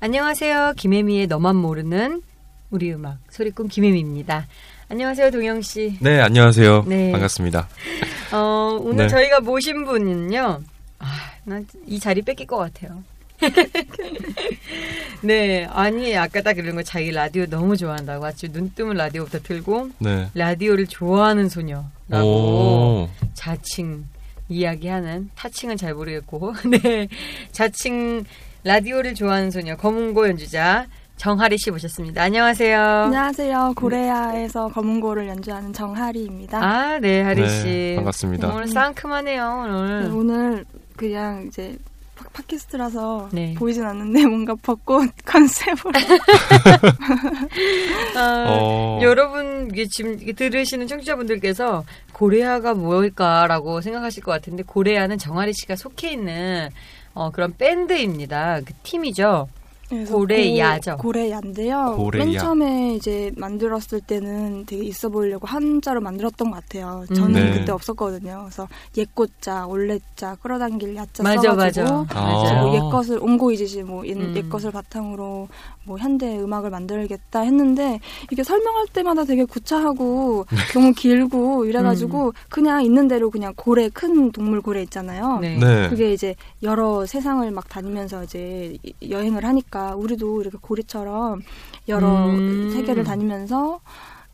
안녕하세요. 김혜미의 너만 모르는 우리 음악 소리꾼 김혜미입니다. 안녕하세요, 동영 씨. 네, 안녕하세요. 네. 반갑습니다. 어, 오늘 네. 저희가 모신 분은요. 아, 난 이 자리 뺏길 것 같아요. 네, 아니 아까 딱 그런 거 자기 라디오 너무 좋아한다고 아주 눈 뜨면 라디오부터 틀고 네. 라디오를 좋아하는 소녀라고 오, 자칭 이야기하는 타칭은 잘 모르겠고 네 자칭 라디오를 좋아하는 소녀 검은고 연주자 정하리 씨 모셨습니다. 안녕하세요. 안녕하세요. 고레아에서 검은고를 연주하는 정하리입니다. 아, 네, 하리 네, 씨. 반갑습니다. 오늘 상큼하네요, 네, 오늘. 오늘 그냥 이제 팟- 팟캐스트라서 네. 보이진 않는데 뭔가 벚꽃 컨셉으로 아, 어, 여러분 이게 지금 들으시는 청취자분들께서 고레아가 뭘까라고 생각하실 것 같은데 고레아는 정하리 씨가 속해 있는 어, 그런 밴드입니다. 그 팀이죠. 그래서 고레야죠. 고, 고레야인데요. 고레야. 맨 처음에 이제 만들었을 때는 되게 있어 보이려고 한자로 만들었던 것 같아요. 저는 음. 네. 그때 없었거든요. 그래서 옛꽃자, 올레자, 끌어당길 야자 맞아, 써가지고 맞아. 아. 이제 뭐 옛것을 옹고이지시 뭐 옛, 음. 옛것을 바탕으로 뭐 현대 음악을 만들겠다 했는데 이게 설명할 때마다 되게 구차하고 너무 길고 이래가지고 그냥 있는 대로 그냥 고래 큰 동물 고래 있잖아요. 네. 네. 그게 이제 여러 세상을 막 다니면서 이제 이- 여행을 하니까 우리도 이렇게 고래처럼 여러 음. 세계를 다니면서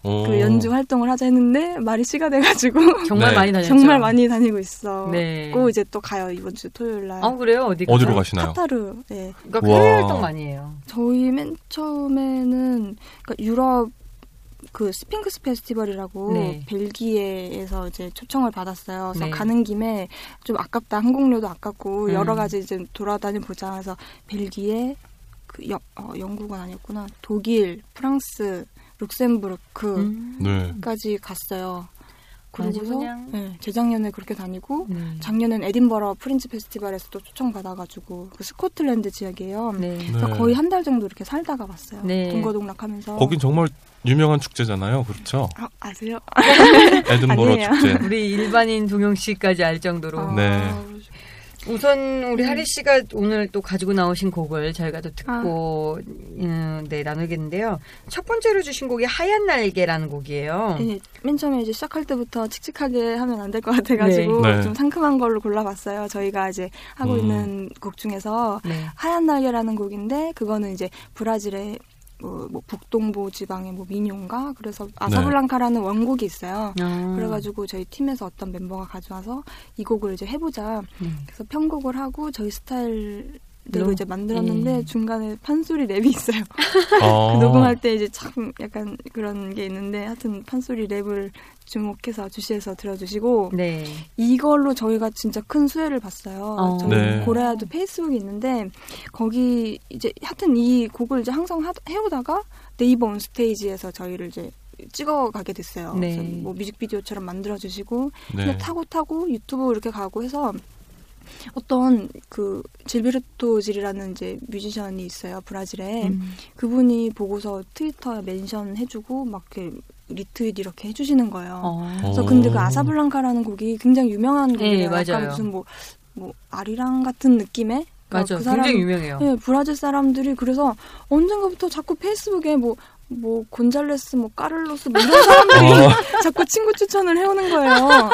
오. 그 연주 활동을 하자 했는데 말이 씨가 돼가지고 정말 네. 많이 다녔죠. 정말 많이 다니고 있어. 네. 고 이제 또 가요 이번 주 토요일 날. 어, 그래요? 어디 어디로? 가시나요? 카타르. 네. 그러니까. 해외 활동 많이 해요. 저희 맨 처음에는 그러니까 유럽 그 스핑크스 페스티벌이라고 네. 벨기에에서 이제 초청을 받았어요. 그래서 네. 가는 김에 좀 아깝다 항공료도 아깝고 음. 여러 가지 이제 돌아다니 보자 해서 벨기에 그 영, 어, 영국은 아니었구나 독일, 프랑스, 룩셈부르크까지 음. 네. 갔어요. 그냥- 네, 재작년에 그렇게 다니고 네. 작년엔 에딘버러 Fringe Festival에서 또 초청 받아가지고 그 스코틀랜드 지역이에요. 네. 그래서 네. 거의 한 달 정도 이렇게 살다가 왔어요. 네. 동거동락하면서. 거긴 정말 유명한 축제잖아요. 그렇죠? 아, 아세요? 에든버러. 축제. 우리 일반인 동영 씨까지 알 정도로. 아, 네. 우선 우리 음. 하리 씨가 오늘 또 가지고 나오신 곡을 저희가 또 듣고 음, 네 나누겠는데요. 첫 번째로 주신 곡이 하얀 날개라는 곡이에요. 네, 맨 처음에 이제 시작할 때부터 칙칙하게 하면 안 될 것 같아가지고 네. 네. 좀 상큼한 걸로 골라봤어요. 저희가 이제 하고 음. 있는 곡 중에서 네. 하얀 날개라는 곡인데 그거는 이제 브라질의 뭐, 뭐 북동부 지방의 뭐 민요인가 그래서 아사블랑카라는 원곡이 있어요. 아. 그래가지고 저희 팀에서 어떤 멤버가 가져와서 이 곡을 이제 해보자. 음. 그래서 편곡을 하고 저희 스타일 대로 로? 이제 만들었는데 예. 중간에 판소리 랩이 있어요. 어. 그 녹음할 때 이제 참 약간 그런 게 있는데 하여튼 판소리 랩을 주목해서 주시해서 들어주시고 네. 이걸로 저희가 진짜 큰 수혜를 봤어요. 어. 저희 네. 고래야도 페이스북이 있는데 거기 이제 하여튼 이 곡을 이제 항상 하- 해오다가 네이버 온 스테이지에서 저희를 이제 찍어가게 됐어요. 네. 뭐 뮤직비디오처럼 만들어주시고 네. 근데 타고 타고 유튜브 이렇게 가고 해서 어떤 그 질베르토 질이라는 이제 뮤지션이 있어요 브라질에 음. 그분이 보고서 트위터에 mention 해주고 막 이렇게 리트윗 이렇게 해주시는 거예요. 어. 그래서 어. 근데 그 Asa Branca라는 곡이 굉장히 유명한 네, 곡이에요. 약간 맞아요. 무슨 뭐, 뭐 아리랑 같은 느낌의 맞아. 그 사람 굉장히 유명해요. 네, 브라질 사람들이 그래서 언젠가부터 자꾸 페이스북에 뭐, 뭐, 곤잘레스, 뭐, 까를로스, 뭐, 이런 사람들이 어. 자꾸 친구 추천을 해오는 거예요.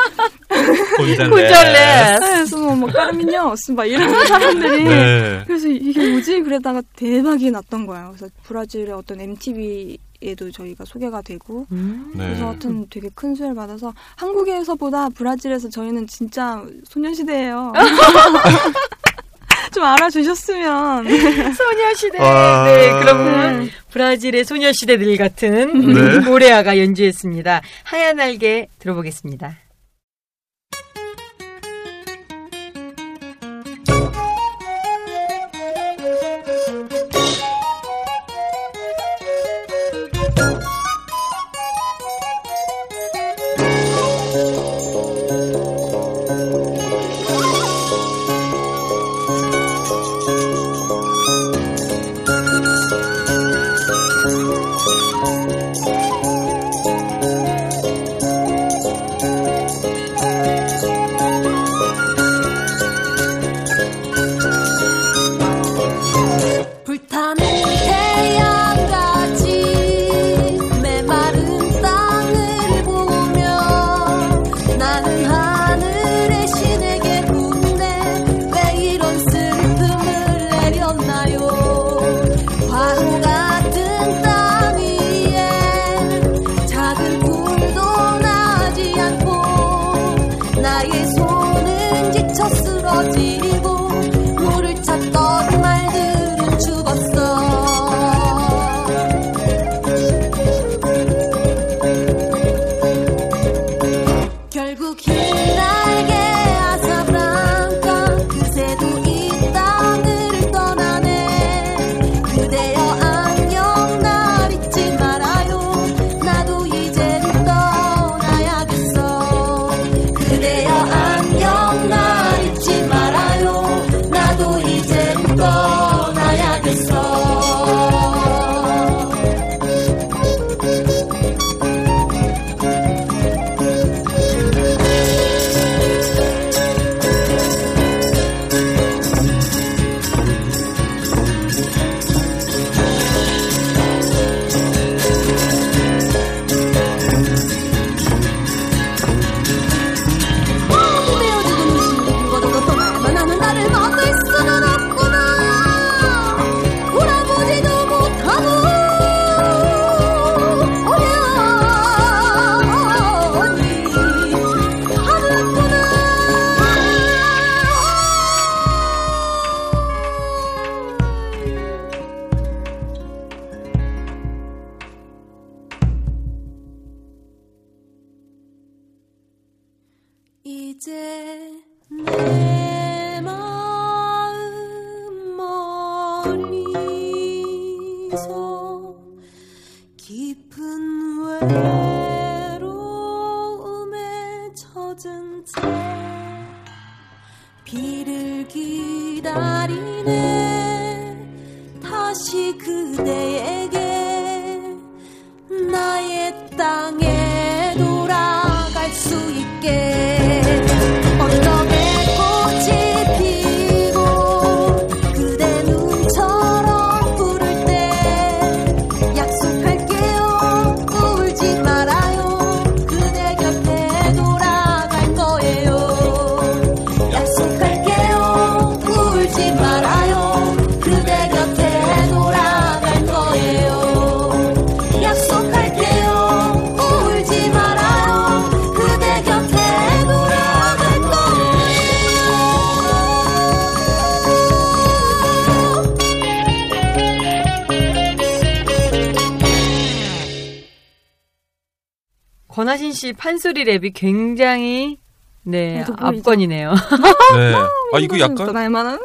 곤잘레. 네, 그래서 뭐, 뭐 까르미녀스, 막 이런 사람들이. 네. 그래서 이게 뭐지? 그러다가 대박이 났던 거예요. 그래서 브라질의 어떤 MTV에도 저희가 소개가 되고. 음. 네. 그래서 하여튼 되게 큰 수혜를 받아서 한국에서보다 브라질에서 저희는 진짜 소녀시대예요. 좀 알아주셨으면. 소녀시대. 와. 네, 그럼 브라질의 소녀시대들 같은 네. 모레아가 연주했습니다. 하얀 날개 들어보겠습니다. 권하신 씨 판소리 랩이 굉장히 네, 네, 돋보이죠. 압권이네요. 네. 아, 이거 약간, 떠날만한?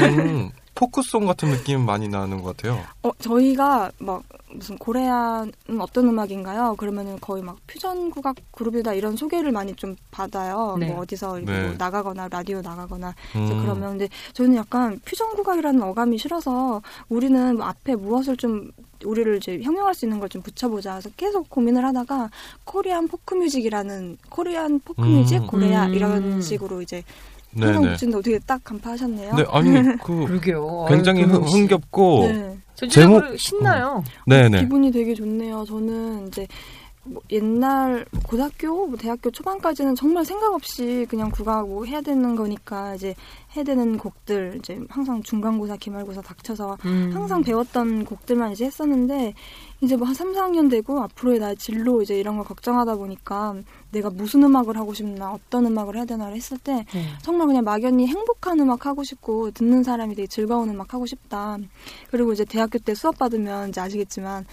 음, 포크송 같은 느낌 많이 나는 것 같아요. 어, 저희가 막 무슨 코레아는 어떤 음악인가요? 그러면은 거의 막 퓨전 국악 그룹이다 이런 소개를 많이 좀 받아요. 네. 뭐 어디서 네. 뭐 나가거나 라디오 나가거나 이제 음. 그러면 근데 저는 약간 퓨전 국악이라는 어감이 싫어서 우리는 뭐 앞에 무엇을 좀 우리를 이제 형용할 수 있는 걸 좀 붙여보자 해서 계속 고민을 하다가 Korean Folk Music이라는 Korean Folk 음. Music 음. 이런 식으로 이제 네, 항상 네. 붙이는데 어떻게 딱 간파하셨네요. 네, 아니 그 그러게요. 굉장히 흥, 흥겹고 네. 제목- 신나요. 네, 네. 기분이 되게 좋네요. 저는 이제 뭐 옛날 고등학교, 뭐 대학교 초반까지는 정말 생각 없이 그냥 국악 뭐 해야 되는 거니까 이제 해야 되는 곡들 이제 항상 중간고사, 기말고사 닥쳐서 음. 항상 배웠던 곡들만 이제 했었는데 이제 뭐 한 3, 4학년 되고 앞으로의 나의 진로 이제 이런 걸 걱정하다 보니까 내가 무슨 음악을 하고 싶나 어떤 음악을 해야 되나를 했을 때 네. 정말 그냥 막연히 행복한 음악 하고 싶고 듣는 사람이 되게 즐거운 음악 하고 싶다. 그리고 이제 대학교 때 수업 받으면 이제 아시겠지만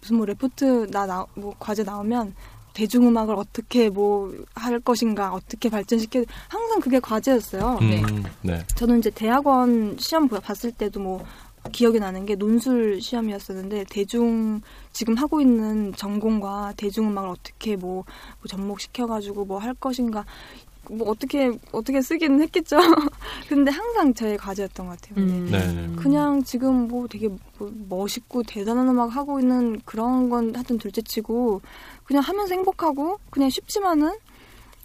무슨 뭐 레포트 나뭐 과제 나오면 대중음악을 어떻게 뭐 할 것인가 어떻게 발전시켜 항상 그게 과제였어요. 음, 네. 저는 이제 대학원 시험 보- 봤을 때도 뭐 기억이 나는 게 논술 시험이었었는데 대중 지금 하고 있는 전공과 대중음악을 어떻게 뭐, 뭐 접목시켜 가지고 뭐 할 것인가 뭐 어떻게 어떻게 쓰기는 했겠죠. 근데 항상 저의 과제였던 것 같아요. 음. 네. 그냥 지금 뭐 되게 뭐 멋있고 대단한 음악 하고 있는 그런 건 하여튼 둘째치고 그냥 하면서 행복하고 그냥 쉽지만은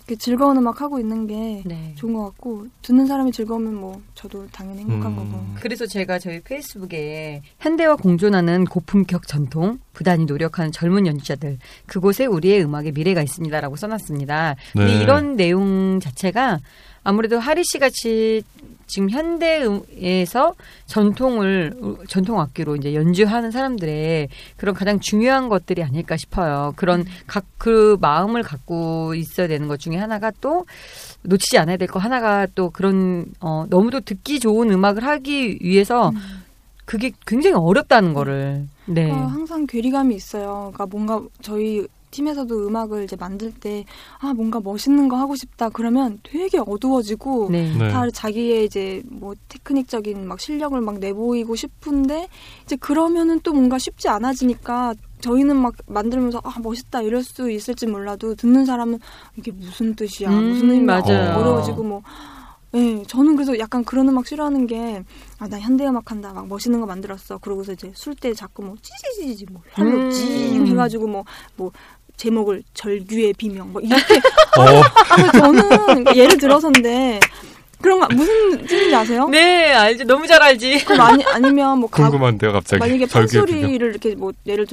이렇게 즐거운 음악 하고 있는 게 네. 좋은 것 같고 듣는 사람이 즐거우면 뭐 저도 당연히 행복한 음. 거고 그래서 제가 저희 페이스북에 현대와 공존하는 고품격 전통, 부단히 노력하는 젊은 연주자들, 그곳에 우리의 음악의 미래가 있습니다라고 써놨습니다. 근데 네. 이런 내용 자체가 아무래도 하리 씨 같이 지금 현대에서 전통을 전통 악기로 이제 연주하는 사람들의 그런 가장 중요한 것들이 아닐까 싶어요. 그런 각 그 마음을 갖고 있어야 되는 것 중에 하나가 또 놓치지 않아야 될 거 하나가 또 그런 어 너무도 듣기 좋은 음악을 하기 위해서 그게 굉장히 어렵다는 거를 네. 그러니까 항상 괴리감이 있어요. 그러니까 뭔가 저희 팀에서도 음악을 이제 만들 때 아 뭔가 멋있는 거 하고 싶다 그러면 되게 어두워지고 네. 네. 다 자기의 이제 뭐 테크닉적인 막 실력을 막 내보이고 싶은데 이제 그러면은 또 뭔가 쉽지 않아지니까 저희는 막 만들면서 아 멋있다 이럴 수 있을지 몰라도 듣는 사람은 이게 무슨 뜻이야 음, 무슨 의미야 맞아요. 어려워지고 뭐 예, 저는 그래서 약간 그런 음악 싫어하는 게, 아, 나 현대 음악 한다. 막 멋있는 거 만들었어. 그러고서 이제 술 때 자꾸 뭐, 찌지지지, 뭐, 혈로 음. 찡 해가지고 뭐, 뭐, 제목을 절규의 비명, 뭐, 이렇게 어, 아, 저는 그러니까 예를 들어서인데 그런 거 무슨 뜻인지 아세요? 네, 알지. 너무 잘 알지. 그럼 아니 아니면 뭐 가, 궁금한데요, 갑자기. 만약에 판소리를 비명. 이렇게 뭐 예를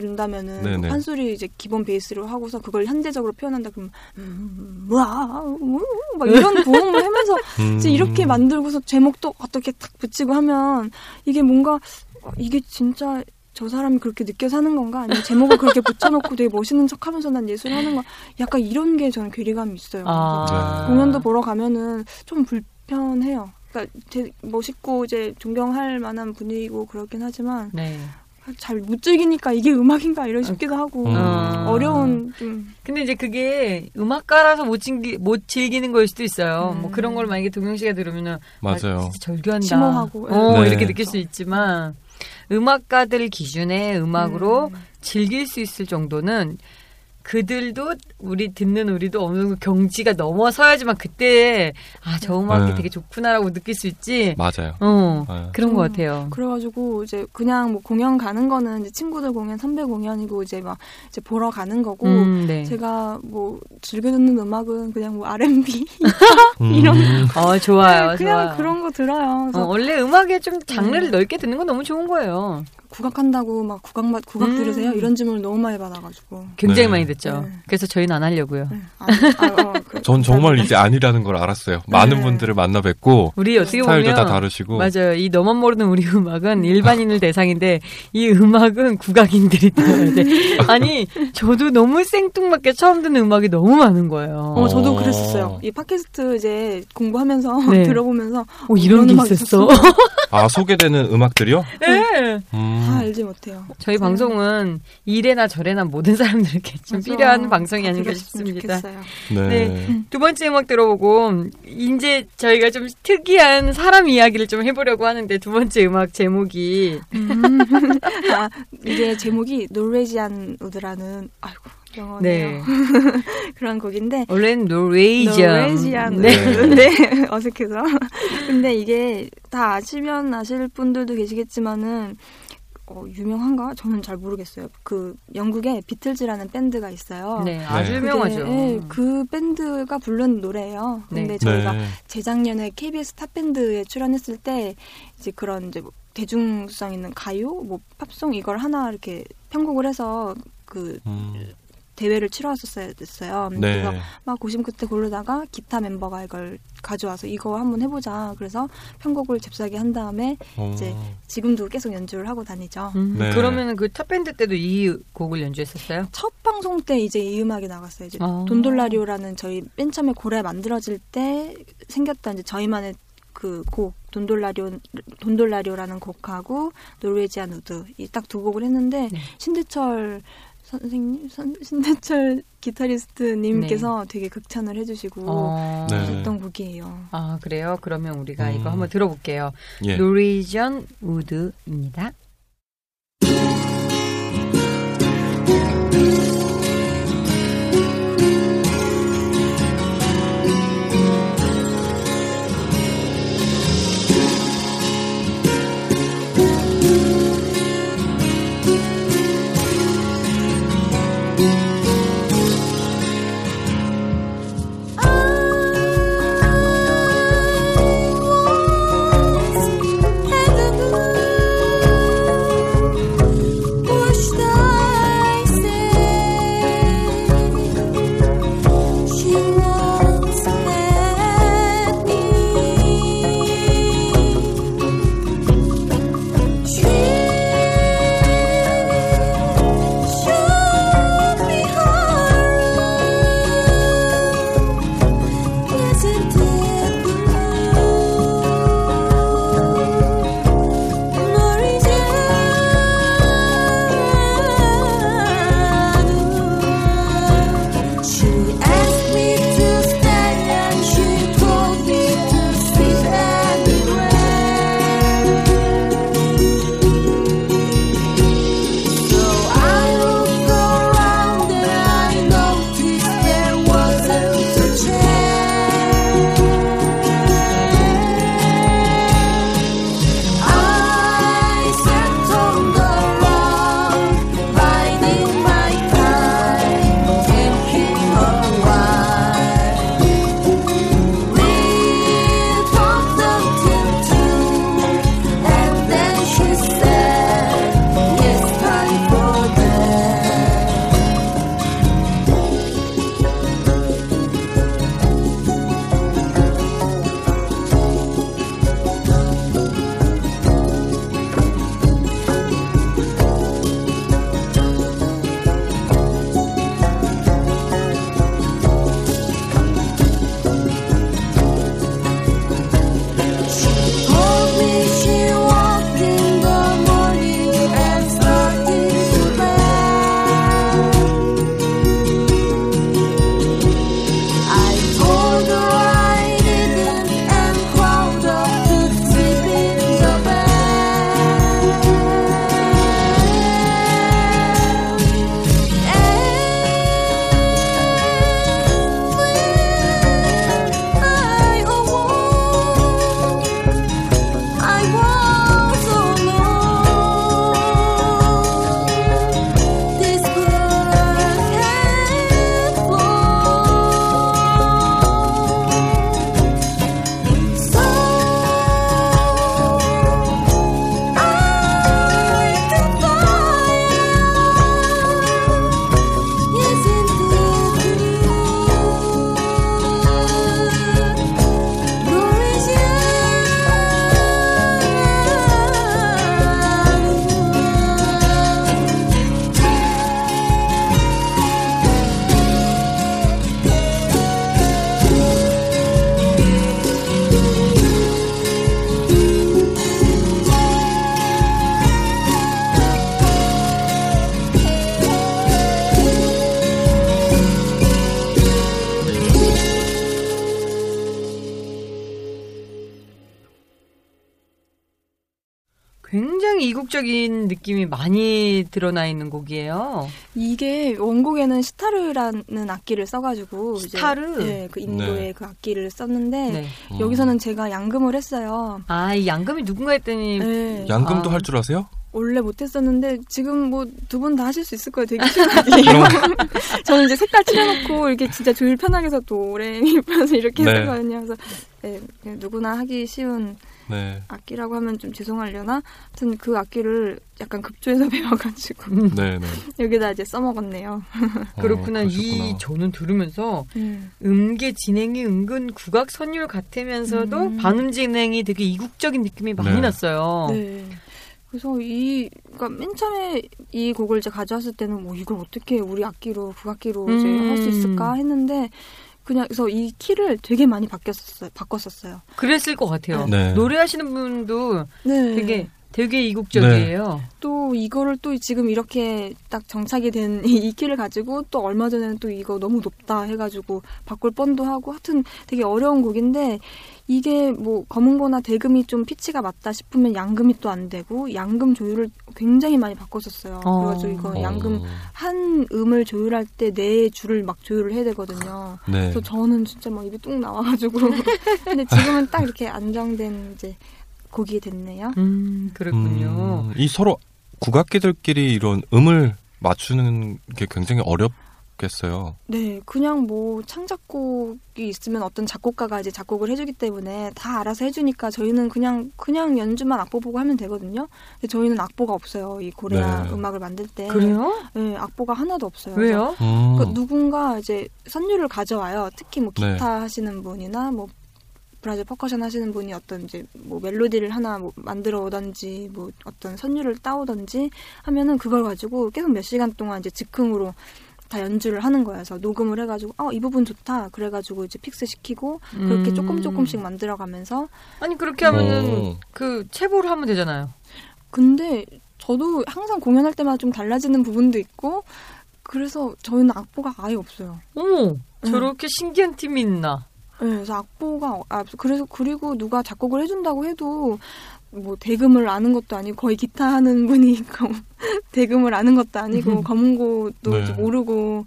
네네. 뭐 판소리 이제 기본 베이스로 하고서 그걸 현대적으로 표현한다 그러면 음, 와, 음, 막 이런 구음을 하면서 음. 이제 이렇게 만들고서 제목도 어떻게 탁 붙이고 하면 이게 뭔가 어, 이게 진짜 저 사람이 그렇게 느껴 사는 건가 아니면 제목을 그렇게 붙여놓고 되게 멋있는 척하면서 난 예술을 하는 거 약간 이런 게 저는 괴리감이 있어요. 아. 네. 공연도 보러 가면은 좀 불편해요. 그러니까 되게 멋있고 이제 존경할 만한 분위기고 그렇긴 하지만 네. 잘못 즐기니까 이게 음악인가 이런 싶기도 하고 음. 어. 어려운 좀 근데 이제 그게 음악가라서 못, 즐기, 못 즐기는 거일 수도 있어요. 음. 뭐 그런 걸 만약에 동영 씨가 들으면은 맞아요. 아, 절규한다. 심오하고, 어, 네. 이렇게 느낄 수 있지만 음악가들 기준의 음악으로 음. 즐길 수 있을 정도는 그들도 우리 듣는 우리도 어느 정도 경지가 넘어서야지만 그때 아 저 음악이 네. 되게 좋구나라고 느낄 수 있지. 맞아요. 어 네. 그런 것 음. 같아요. 그래가지고 이제 그냥 뭐 공연 가는 거는 이제 친구들 공연 선배 공연이고 이제 막 이제 보러 가는 거고 음, 네. 제가 뭐 즐겨 듣는 음악은 그냥 뭐 R&B 음. 이런 어 좋아요, 그냥 좋아요. 그런 거 들어요. 어, 원래 음악에 좀 장르를 음. 넓게 듣는 건 너무 좋은 거예요. 국악한다고 막 국악만 국악 음. 들으세요? 이런 질문을 너무 많이 받아가지고. 굉장히 네. 많이 듣죠. 네. 그래서 저희는 안 하려고요. 네. 아, 아, 어, 그- 전 정말 이제 아니라는 걸 알았어요. 많은 네. 분들을 만나 뵙고 우리 어떻게 스타일도 보면 다 다르시고 맞아요. 이 너만 모르는 우리 음악은 일반인을 대상인데 이 음악은 국악인들이 들어야 돼. 아니 저도 너무 생뚱맞게 처음 듣는 음악이 너무 많은 거예요. 어, 저도 어. 그랬었어요. 이 팟캐스트 이제 공부하면서 네. 들어보면서 어, 이런 게 음악 있었어. 아 소개되는 음악들이요? 네. 음. 다 알지 못해요. 저희 방송은 이래나 저래나 모든 사람들에게 좀 맞아. 필요한 방송이 다 아닌가 싶습니다. 네. 네. 두 번째 음악 들어보고 이제 저희가 좀 특이한 사람 이야기를 좀 해보려고 하는데 두 번째 음악 제목이 음. 아, 이게 제목이 Norwegian Wood라는 아이고 영어네요. 네 그런 곡인데 원래는 Norwegian Norwegian 네. Wood. 네. 어색해서. 근데 이게 다 아시면 아실 분들도 계시겠지만은 어, 유명한가? 저는 잘 모르겠어요. 그 영국에 비틀즈라는 밴드가 있어요. 네, 아주 네. 유명하죠. 그게, 예, 그 밴드가 부른 노래예요. 근데 네. 저희가 네. 재작년에 KBS 탑 밴드에 출연했을 때 이제 그런 이제 뭐 대중성 있는 가요, 뭐 팝송 이걸 하나 이렇게 편곡을 해서 그 음, 대회를 치러왔었어야 됐어요. 그래서 네. 막 고심 끝에 고르다가 기타 멤버가 이걸 가져와서 이거 한번 해보자. 그래서 편곡을 잽싸게 한 다음에 어, 이제 지금도 계속 연주를 하고 다니죠. 음, 네. 그러면은 그 탑밴드 때도 이 곡을 연주했었어요? 첫 방송 때 이제 이 음악이 나갔어요. 이제 어. 돈돌라리오라는 저희 맨 처음에 고래 만들어질 때 생겼던 이제 저희만의 그 곡 돈돌라리오 돈돌라리오라는 곡하고 Norwegian Wood 이 딱 두 곡을 했는데 네. 신대철 선생님 선- 신대철 기타리스트님께서 되게 극찬을 해주시고 어. 네. 하셨던 곡이에요. 아, 그래요? 그러면 우리가 음. 이거 한번 들어볼게요. 예. Norwegian Wood입니다. 드러나 있는 곡이에요. 이게 원곡에는 시타르라는 악기를 써가지고 이제- 시타르? 네, 그 인도의 네. 그 악기를 썼는데 네. 여기서는 제가 양금을 했어요. 아, 이 양금이 누군가 했더니 네. 양금도 아. 할줄 아세요? 원래 못했었는데 지금 뭐 두 분 다 하실 수 있을 거예요. 되게 악기예요. 저는 이제 색깔 칠해놓고 이렇게 진짜 조율 편하게 해서 도레미 파서 이렇게 네. 했거든요. 그래서 네, 누구나 하기 쉬운 네. 악기라고 하면 좀 죄송하려나? 하여튼 그 악기를 약간 급조해서 배워가지고 네, 네. 여기다 이제 써먹었네요. 어, 그렇구나. 이 그러셨구나. 저는 들으면서 음. 음계 진행이 은근 국악 선율 같으면서도 음. 반음 진행이 되게 이국적인 느낌이 많이 네. 났어요. 네. 그래서 이, 그러니까 맨 처음에 이 곡을 이제 가져왔을 때는 뭐 이걸 어떻게 우리 악기로, 국악기로 이제 음. 할수 있을까 했는데 그냥 그래서 이 키를 되게 많이 바뀌었었어요. 바꿨었어요. 그랬을 것 같아요. 네. 노래하시는 분도 네. 되게 되게 이국적이에요. 또 이거를 또 지금 이렇게 딱 정착이 된 이 키를 가지고 또 얼마 전에는 또 이거 너무 높다 해가지고 바꿀 뻔도 하고 하여튼 되게 어려운 곡인데 이게 뭐 검은고나 대금이 좀 피치가 맞다 싶으면 양금이 또 안 되고 양금 조율을 굉장히 많이 바꿨었어요. 어. 그래가지고 이거 양금 어, 한 음을 조율할 때 네 줄을 막 조율을 해야 되거든요. 네. 그래서 저는 진짜 막 입이 뚝 나와가지고 근데 지금은 딱 이렇게 안정된 이제 곡이 됐네요. 음, 그렇군요. 음, 이 서로 국악기들끼리 이런 음을 맞추는 게 굉장히 어렵겠어요. 네, 그냥 뭐 창작곡이 있으면 어떤 작곡가가 이제 작곡을 해주기 때문에 다 알아서 해주니까 저희는 그냥 그냥 연주만 악보 보고 하면 되거든요. 근데 저희는 악보가 없어요. 이 고래야 네. 음악을 만들 때. 그래요? 네, 악보가 하나도 없어요. 왜요? 음. 그 누군가 이제 선율을 가져와요. 특히 뭐 네. 기타 하시는 분이나 뭐 브라질 퍼커션 하시는 분이 어떤 이제 뭐 멜로디를 하나 뭐 만들어 오던지 뭐 어떤 선율을 따오던지 하면은 그걸 가지고 계속 몇 시간 동안 이제 즉흥으로 다 연주를 하는 거예요. 그래서 녹음을 해가지고 어 이 부분 좋다. 그래가지고 이제 fix 시키고 그렇게 음. 조금 조금씩 만들어가면서 아니 그렇게 하면은 어. 그 체보를 하면 되잖아요. 근데 저도 항상 공연할 때마다 좀 달라지는 부분도 있고 그래서 저희는 악보가 아예 없어요. 어머, 음. 저렇게 신기한 팀이 있나? 네, 그래서 악보가 아 그래서 그리고 누가 작곡을 해준다고 해도 뭐 대금을 아는 것도 아니고 거의 기타 하는 분이 대금을 아는 것도 아니고 검은고도 네. 모르고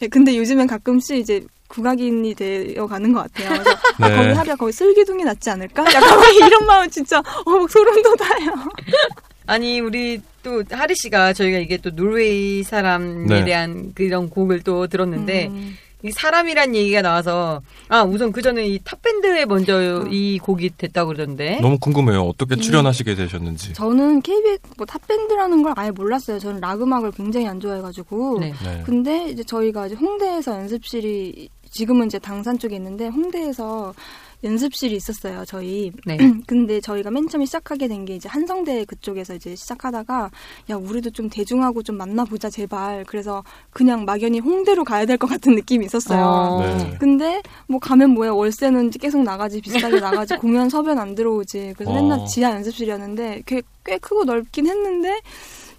네, 근데 요즘엔 가끔씩 이제 국악인이 되어 가는 것 같아요. 그래서 아, 네. 거기 하랴 거기 슬기둥이 낫지 않을까? 약간 이런 마음 진짜 어막 소름 돋아요. 아니 우리 또 하리 씨가 저희가 이게 또 노르웨이 사람에 네. 대한 그런 곡을 또 들었는데 음. 이 사람이란 얘기가 나와서 아 우선 그 전에 이 탑밴드에 먼저 음. 이 곡이 됐다고 그러던데 너무 궁금해요. 어떻게 음. 출연하시게 되셨는지. 저는 KBS 뭐 탑밴드라는 걸 아예 몰랐어요. 저는 락 음악을 굉장히 안 좋아해가지고 네. 네. 근데 이제 저희가 이제 홍대에서 연습실이 지금은 이제 당산 쪽에 있는데 홍대에서 연습실이 있었어요. 저희. 네. 근데 저희가 맨 처음에 시작하게 된 게 이제 한성대 그쪽에서 이제 시작하다가 야 우리도 좀 대중하고 좀 만나보자 제발. 그래서 그냥 막연히 홍대로 가야 될 것 같은 느낌이 있었어요. 어. 네. 근데 뭐 가면 뭐야 월세는 계속 나가지 비싸게 나가지 공연 섭외는 안 들어오지 그래서 어. 맨날 지하 연습실이었는데 꽤, 꽤 크고 넓긴 했는데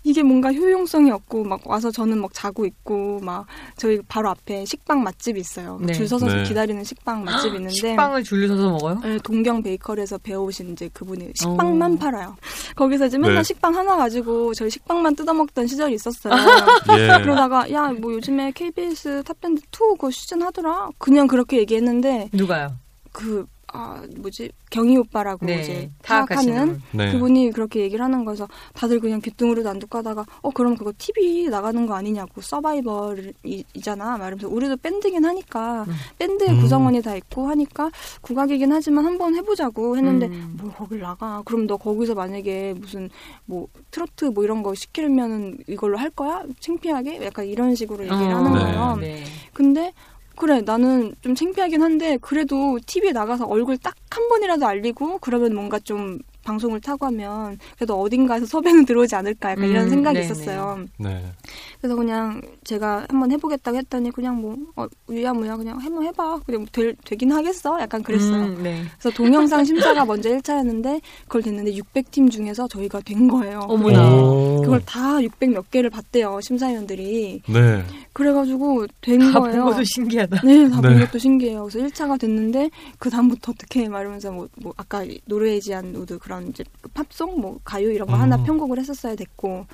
이게 뭔가 효용성이 없고 막 와서 저는 막 자고 있고 막 저희 바로 앞에 식빵 맛집이 있어요 네. 줄 서서 네. 기다리는 식빵 맛집이 있는데 식빵을 줄을 서서 먹어요? 네, 동경 베이커리에서 배워오신 이제 그분이 식빵만 어. 팔아요. 거기서 이제 맨날 네. 식빵 하나 가지고 저희 식빵만 뜯어먹던 시절이 있었어요. 예. 그러다가 야 뭐 요즘에 KBS 탑밴드 2 그 시즌 하더라. 그냥 그렇게 얘기했는데 누가요? 그 아 뭐지 경희 오빠라고 네. 이제 타악하는 분. 네. 그분이 그렇게 얘기를 하는 거여서 다들 그냥 귓등으로만 듣고 하다가 어 그럼 그거 TV 나가는 거 아니냐고 서바이벌이잖아 말하면서 우리도 밴드긴 하니까 음. 밴드에 음. 구성원이 다 있고 하니까 국악이긴 하지만 한번 해보자고 했는데 음. 뭘 거길 나가 그럼 너 거기서 만약에 무슨 뭐 트로트 뭐 이런 거 시키려면은 이걸로 할 거야 창피하게 약간 이런 식으로 얘기를 어. 하는 네. 거예요 네. 근데 그래 나는 좀 창피하긴 한데 그래도 TV에 나가서 얼굴 딱 한 번이라도 알리고 그러면 뭔가 좀 방송을 타고 하면 그래도 어딘가에서 섭외는 들어오지 않을까 약간 이런 음, 생각이 네네. 있었어요. 네. 그래서 그냥 제가 한번 해보겠다고 했더니 그냥 뭐 어, 유야무야 그냥 한번 해봐 그냥 뭐 될, 되긴 하겠어 약간 그랬어요. 음, 네. 그래서 동영상 심사가 먼저 1차였는데 그걸 됐는데 600팀 중에서 저희가 된 거예요. 어머나. 오. 그걸 다 600 몇 개를 봤대요 심사위원들이. 네. 그래가지고 됐나 본 거예요. 것도 신기하다. 네, 다본 네. 것도 신기해요. 그래서 1차가 됐는데, 그 다음부터 어떻게 말하면서 뭐, 뭐, 아까 Norwegian Wood 그런 이제 팝송, 뭐, 가요 이런 거 음. 하나 편곡을 했었어야 됐고,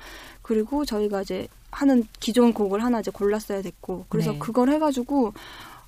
그리고 저희가 이제 하는 기존 곡을 하나 이제 골랐어야 됐고, 그래서 네. 그걸 해가지고,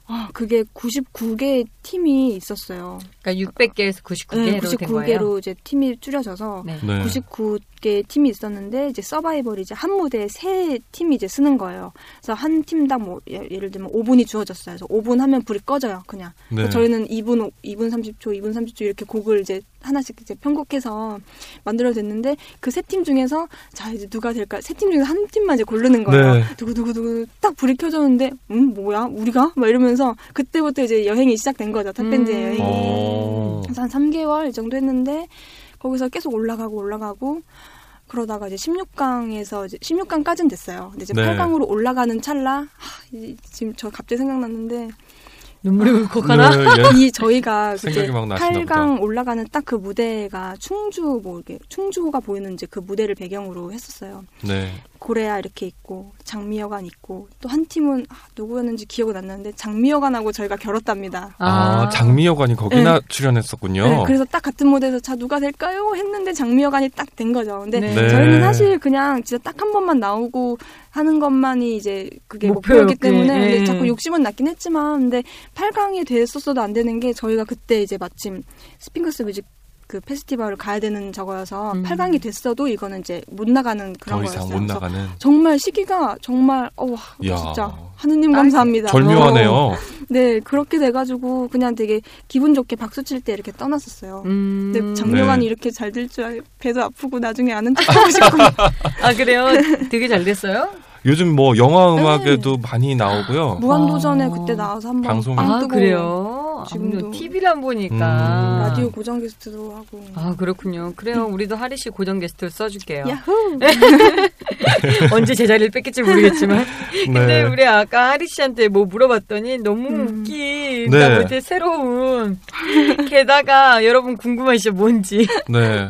아, 그게 99개 팀이 있었어요. 그러니까 600개에서 99개로 된 거예요. 99개로 이제 팀이 줄여져서 네. 네. 99개 팀이 있었는데 이제 서바이벌이 이제 한 무대에 세 팀이 이제 서는 거예요. 그래서 한 팀당 뭐 예- 예를 들면 5분이 주어졌어요. 그래서 5분 하면 불이 꺼져요, 그냥. 네. 그래서 저희는 2분, 오- 2분 30초, 2분 30초 이렇게 곡을 이제 하나씩 이제 편곡해서 만들어냈는데 그 세 팀 중에서 자 이제 누가 될까? 세 팀 중에서 한 팀만 이제 고르는 거예요. 네. 누구 누구 누구 딱 불이 켜졌는데 음 뭐야 우리가 막 이러면서 그때부터 이제 여행이 시작된 거죠 탑밴드의 음. 여행이. 어. 그래서 한 3개월 이 정도 했는데 거기서 계속 올라가고 올라가고 그러다가 이제 16강에서 이제 16강까지는 됐어요. 근데 이제 네. 8강으로 올라가는 찰나 하, 이- 지금 저 갑자기 생각났는데 눈물이 울컥하나? 네, 예. 이 저희가 이제 막 나시나 8강 올라가는 딱 그 무대가 충주 뭐 이렇게 충주호가 보이는 이제 그 무대를 배경으로 했었어요. 네. 고레아 이렇게 있고 장미여관 있고 또 한 팀은 아, 누구였는지 기억은 안 나는데 장미여관하고 저희가 결었답니다. 아, 장미여관이 거기나 출연했었군요. 네, 그래서 딱 같은 무대에서 자 누가 될까요? 했는데 장미여관이 딱 된 거죠. 근데 네. 네. 저희는 사실 그냥 진짜 딱 한 번만 나오고 하는 것만이 이제 그게 목표였기, 때문에 예. 근데 자꾸 욕심은 났긴 했지만 근데 8강이 됐었어도 안 되는 게 저희가 그때 이제 마침 스핑크스 music 그 페스티벌을 가야 되는 저거여서 음. 8강이 됐어도 이거는 이제 못 나가는 그런 더 이상 거였어요. 못 나가는. 정말 시기가 정말 어 이야. 진짜 하느님 감사합니다. 절묘하네요. 어, 네 그렇게 돼가지고 그냥 되게 기분 좋게 박수 칠 때 이렇게 떠났었어요. 음. 근데 장려관이 네. 이렇게 잘 될줄 알, 배도 아프고 나중에 아는 척하고 싶고 아 그래요? 되게 잘 됐어요? 요즘 뭐 영화 음악에도 많이 나오고요. 무한도전에 아. 그때 나와서 한번 방송에. 빵아 그래요? 지금도. 지금도 TV를 안 보니까 음. 라디오 고정 게스트도 하고 아 그렇군요. 그래요. 우리도 하리 씨 고정 게스트를 써줄게요. 야후 언제 제자리를 뺏길지 모르겠지만. 근데 네. 우리 아까 하리 씨한테 뭐 물어봤더니 너무 음. 웃긴, 네. 되게 새로운. 게다가 여러분 궁금하시죠? 뭔지. 네.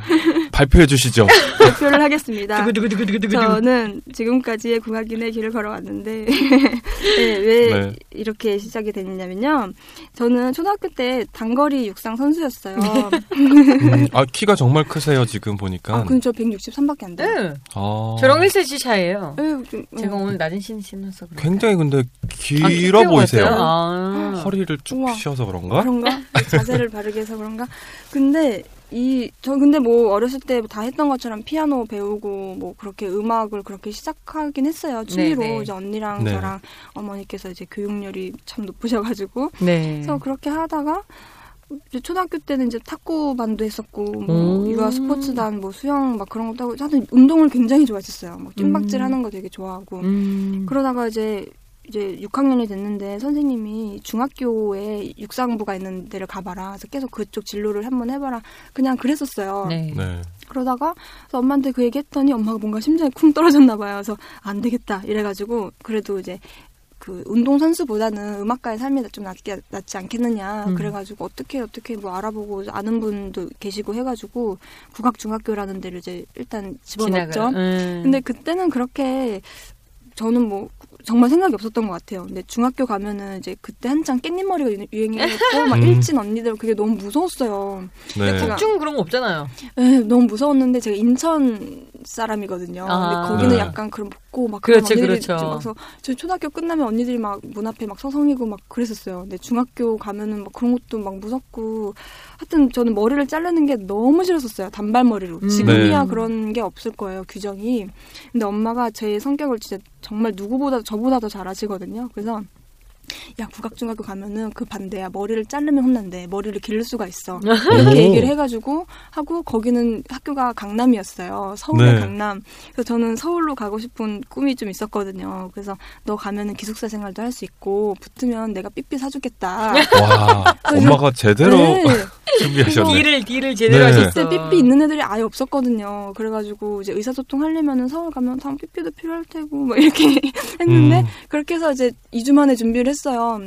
발표해 주시죠. 발표를 하겠습니다. 저는 지금까지의 국악인의 길을 걸어왔는데 네, 왜 네. 이렇게 시작이 됐냐면요. 저는 초등학교 때 단거리 육상 선수였어요. 음, 아, 키가 정말 크세요, 지금 보니까. 아, 근데 저 163밖에 안 돼요. 네. 아. 저랑 1cm 차이에요. 네, 좀, 제가 어. 오늘 낮은 신 신어서 그런가? 굉장히 근데 아, 길어 키가 보이세요. 아. 허리를 쭉 우와. 펴셔서 그런가? 그런가? 자세를 바르게 해서 그런가? 근데 이 저 근데 뭐 어렸을 때 다 했던 것처럼 피아노 배우고 뭐 그렇게 음악을 그렇게 시작하긴 했어요. 취미로 네네. 이제 언니랑 네. 저랑 어머니께서 이제 교육열이 참 높으셔가지고 네. 그래서 그렇게 하다가 이제 초등학교 때는 이제 탁구 반도 했었고 뭐 음. 유아 스포츠단 뭐 수영 막 그런 것도 하고 하여튼 운동을 굉장히 좋아했었어요. 뭐 뜀박질 음. 하는 거 되게 좋아하고 음. 그러다가 이제 이제 6학년이 됐는데 선생님이 중학교에 육상부가 있는 데를 가봐라. 그래서 계속 그쪽 진로를 한번 해봐라. 그냥 그랬었어요. 네. 네. 그러다가 그래서 엄마한테 그 얘기했더니 엄마가 뭔가 심장이 쿵 떨어졌나 봐요. 그래서 안 되겠다 이래가지고 그래도 이제 그 운동 선수보다는 음악가의 삶이 좀 낫게 낫지 않겠느냐. 음. 그래가지고 어떻게 어떻게 뭐 알아보고 아는 분도 계시고 해가지고 국악 중학교라는 데를 이제 일단 집어넣었죠. 음. 근데 그때는 그렇게 저는 뭐 정말 생각이 없었던 것 같아요. 근데 중학교 가면은 이제 그때 한창 깻잎머리가 유- 유행했고 막 음. 일진 언니들 그게 너무 무서웠어요. 네. 제가- 국중 그런 거 없잖아요. 네, 너무 무서웠는데 제가 인천 사람이거든요. 아. 근데 거기는 네. 약간 그런 먹고 막 그런 그렇죠, 언니들이 그렇죠. 막 그래서 저 초등학교 끝나면 언니들이 막 문 앞에 막 서성이고 막 그랬었어요. 근데 중학교 가면은 막 그런 것도 막 무섭고 하여튼 저는 머리를 자르는 게 너무 싫었었어요. 단발머리로. 음. 지금이야 네. 그런 게 없을 거예요. 규정이. 근데 엄마가 제 성격을 진짜 정말 누구보다 저보다 더 잘 아시거든요. 그래서 야 국악중학교 가면은 그 반대야 머리를 자르면 혼난대 머리를 기를 수가 있어 이렇게 오. 얘기를 해가지고 하고 거기는 학교가 강남이었어요 서울의 네. 강남 그래서 저는 서울로 가고 싶은 꿈이 좀 있었거든요 그래서 너 가면은 기숙사 생활도 할 수 있고 붙으면 내가 삐삐 사주겠다 와, 엄마가 제대로 네. 준비하셨네. 딜을 딜을 제대로 네. 하셨어. 삐삐 있는 애들이 아예 없었거든요. 그래가지고 이제 의사소통 하려면은 서울 가면 다음 삐삐도 필요할 테고 막 이렇게 했는데 음. 그렇게 해서 이제 2주 만에 준비를 했 어요.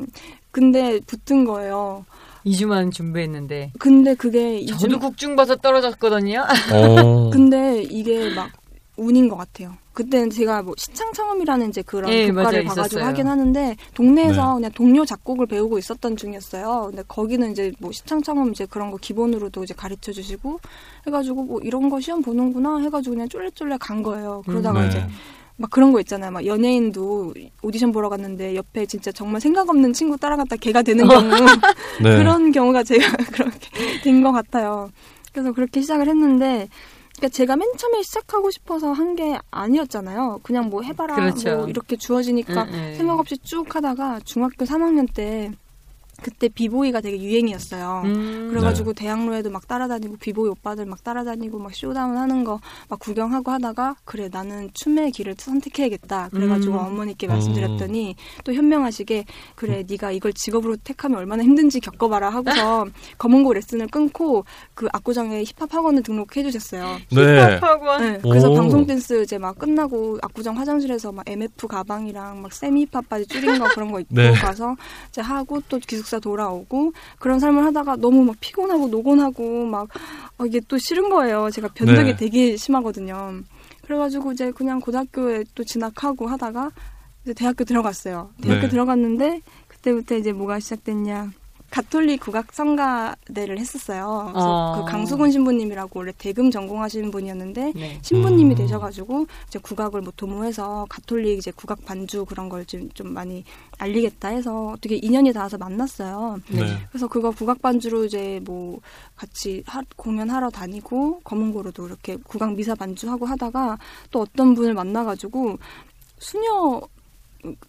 근데 붙은 거예요. 2주만 준비했는데. 근데 그게 2주 저도 국중 봐서 떨어졌거든요. 어. 근데 이게 막 운인 것 같아요. 그때는 제가 뭐 시창 청음이라는 이제 그런 예, 교과를 맞아요. 봐가지고 있었어요. 하긴 하는데 동네에서 네. 그냥 동료 작곡을 배우고 있었던 중이었어요. 근데 거기는 이제 뭐 시창 청음 이제 그런 거 기본으로도 이제 가르쳐 주시고 해가지고 뭐 이런 거 시험 보는구나 해가지고 그냥 쫄래쫄래 간 거예요. 그러다가 네. 이제 막 그런 거 있잖아요. 막 연예인도 오디션 보러 갔는데 옆에 진짜 정말 생각 없는 친구 따라갔다 걔가 되는 경우 네. 그런 경우가 제가 그렇게 된 것 같아요. 그래서 그렇게 시작을 했는데 그러니까 제가 맨 처음에 시작하고 싶어서 한 게 아니었잖아요. 그냥 뭐 해봐라 그렇죠. 뭐 이렇게 주어지니까 응, 응. 생각 없이 쭉 하다가 중학교 3학년 때 그때 비보이가 되게 유행이었어요. 음. 그래가지고 대학로에도 막 따라다니고 비보이 오빠들 막 따라다니고 막 showdown 하는 거 막 구경하고 하다가 그래 나는 춤의 길을 선택해야겠다. 그래가지고 음. 어머니께 말씀드렸더니 또 현명하시게 그래 네가 이걸 직업으로 택하면 얼마나 힘든지 겪어봐라 하고서 거문고 레슨을 끊고 그 압구정에 힙합 학원을 등록해 주셨어요. 네. 학원. 네, 그래서 오. 방송 댄스 이제 막 끝나고 압구정 화장실에서 막 MF 가방이랑 막 세미 힙합 바지 줄인 거 그런 거 입고 네. 가서 이제 하고 또 기숙 사 돌아오고 그런 삶을 하다가 너무 막 피곤하고 노곤하고 막 어, 이게 또 싫은 거예요. 제가 변덕이 네. 되게 심하거든요. 그래가지고 이제 그냥 고등학교에 또 진학하고 하다가 이제 대학교 들어갔어요. 대학교 네. 들어갔는데 그때부터 이제 뭐가 시작됐냐. 가톨릭 국악 성가대를 했었어요. 그래서 어. 그 강수근 신부님이라고 원래 대금 전공하시는 분이었는데 네. 신부님이 음. 되셔가지고 이제 국악을 뭐 도모해서 가톨릭 이제 국악 반주 그런 걸 좀 좀 많이 알리겠다 해서 어떻게 인연이 닿아서 만났어요. 네. 그래서 그거 국악 반주로 이제 뭐 같이 하- 공연하러 다니고 검은고로도 이렇게 국악 미사 반주하고 하다가 또 어떤 분을 만나가지고 수녀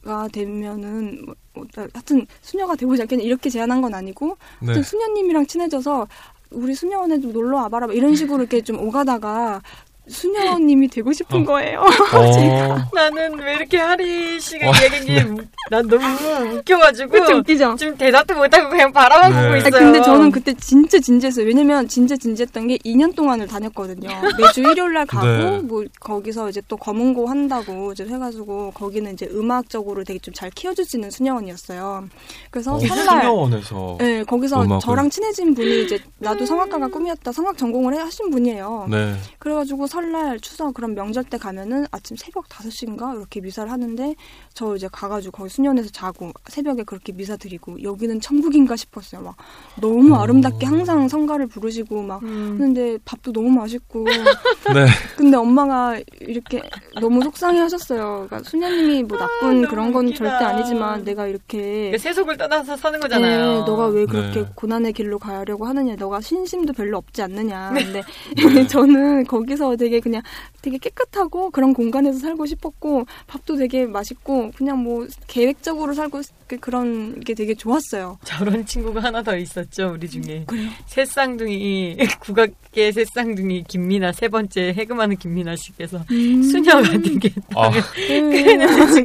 가 되면은 뭐, 뭐, 하여튼 수녀가 되고 싶겠냐 이렇게 제안한 건 아니고 네. 하여튼 수녀님이랑 친해져서 우리 수녀원에도 놀러 와봐라 막 이런 식으로 이렇게 좀 오가다가 수녀님이 되고 싶은 거예요. 어, 나는 왜 이렇게 하리 씨가 얘기한 게난 너무 웃겨가지고 그쵸 웃기죠? 지금 대답도 못하고 그냥 바라만 네. 보고 아, 아, 있어요. 근데 저는 그때 진짜 진지했어요. 왜냐면 진짜 진지했던 게 2년 동안을 다녔거든요. 매주 일요일 날 가고 네. 뭐 거기서 이제 또 검은고 한다고 이제 해가지고 거기는 이제 음악적으로 되게 좀 잘 키워줄 수 있는 수녀원이었어요. 그래서 어, 설날 수녀원에서 네, 거기서 음악을. 저랑 친해진 분이 이제 나도 성악가가 꿈이었다. 성악 전공을 해- 하신 분이에요. 네. 그래가지고 설 날, 추석 그런 명절 때 가면은 아침 새벽 5시인가 이렇게 미사를 하는데 저 이제 가가지고 거기 수녀원에서 자고 새벽에 그렇게 미사 드리고 여기는 천국인가 싶었어요. 막 너무 어. 아름답게 항상 성가를 부르시고 막 음. 하는데 밥도 너무 맛있고 네. 근데 엄마가 이렇게 너무 속상해 하셨어요. 그러니까 수녀님이 뭐 나쁜 너무 그런 건 웃기다. 절대 아니지만 내가 이렇게 세속을 떠나서 사는 거잖아요. 네, 너가 왜 그렇게 네. 고난의 길로 가려고 하느냐, 너가 신심도 별로 없지 않느냐. 네. 근데 네. 저는 거기서 되게 그냥 되게 깨끗하고 그런 공간에서 살고 싶었고 밥도 되게 맛있고 그냥 뭐 계획적으로 살고 싶- 그- 그런 게 되게 좋았어요. 저런 친구가 하나 더 있었죠 우리 중에 그래요? 새쌍둥이 국악계 새쌍둥이 김민아 세 번째 해금하는 김민아 씨께서 음. 수녀가 되게 아, 네,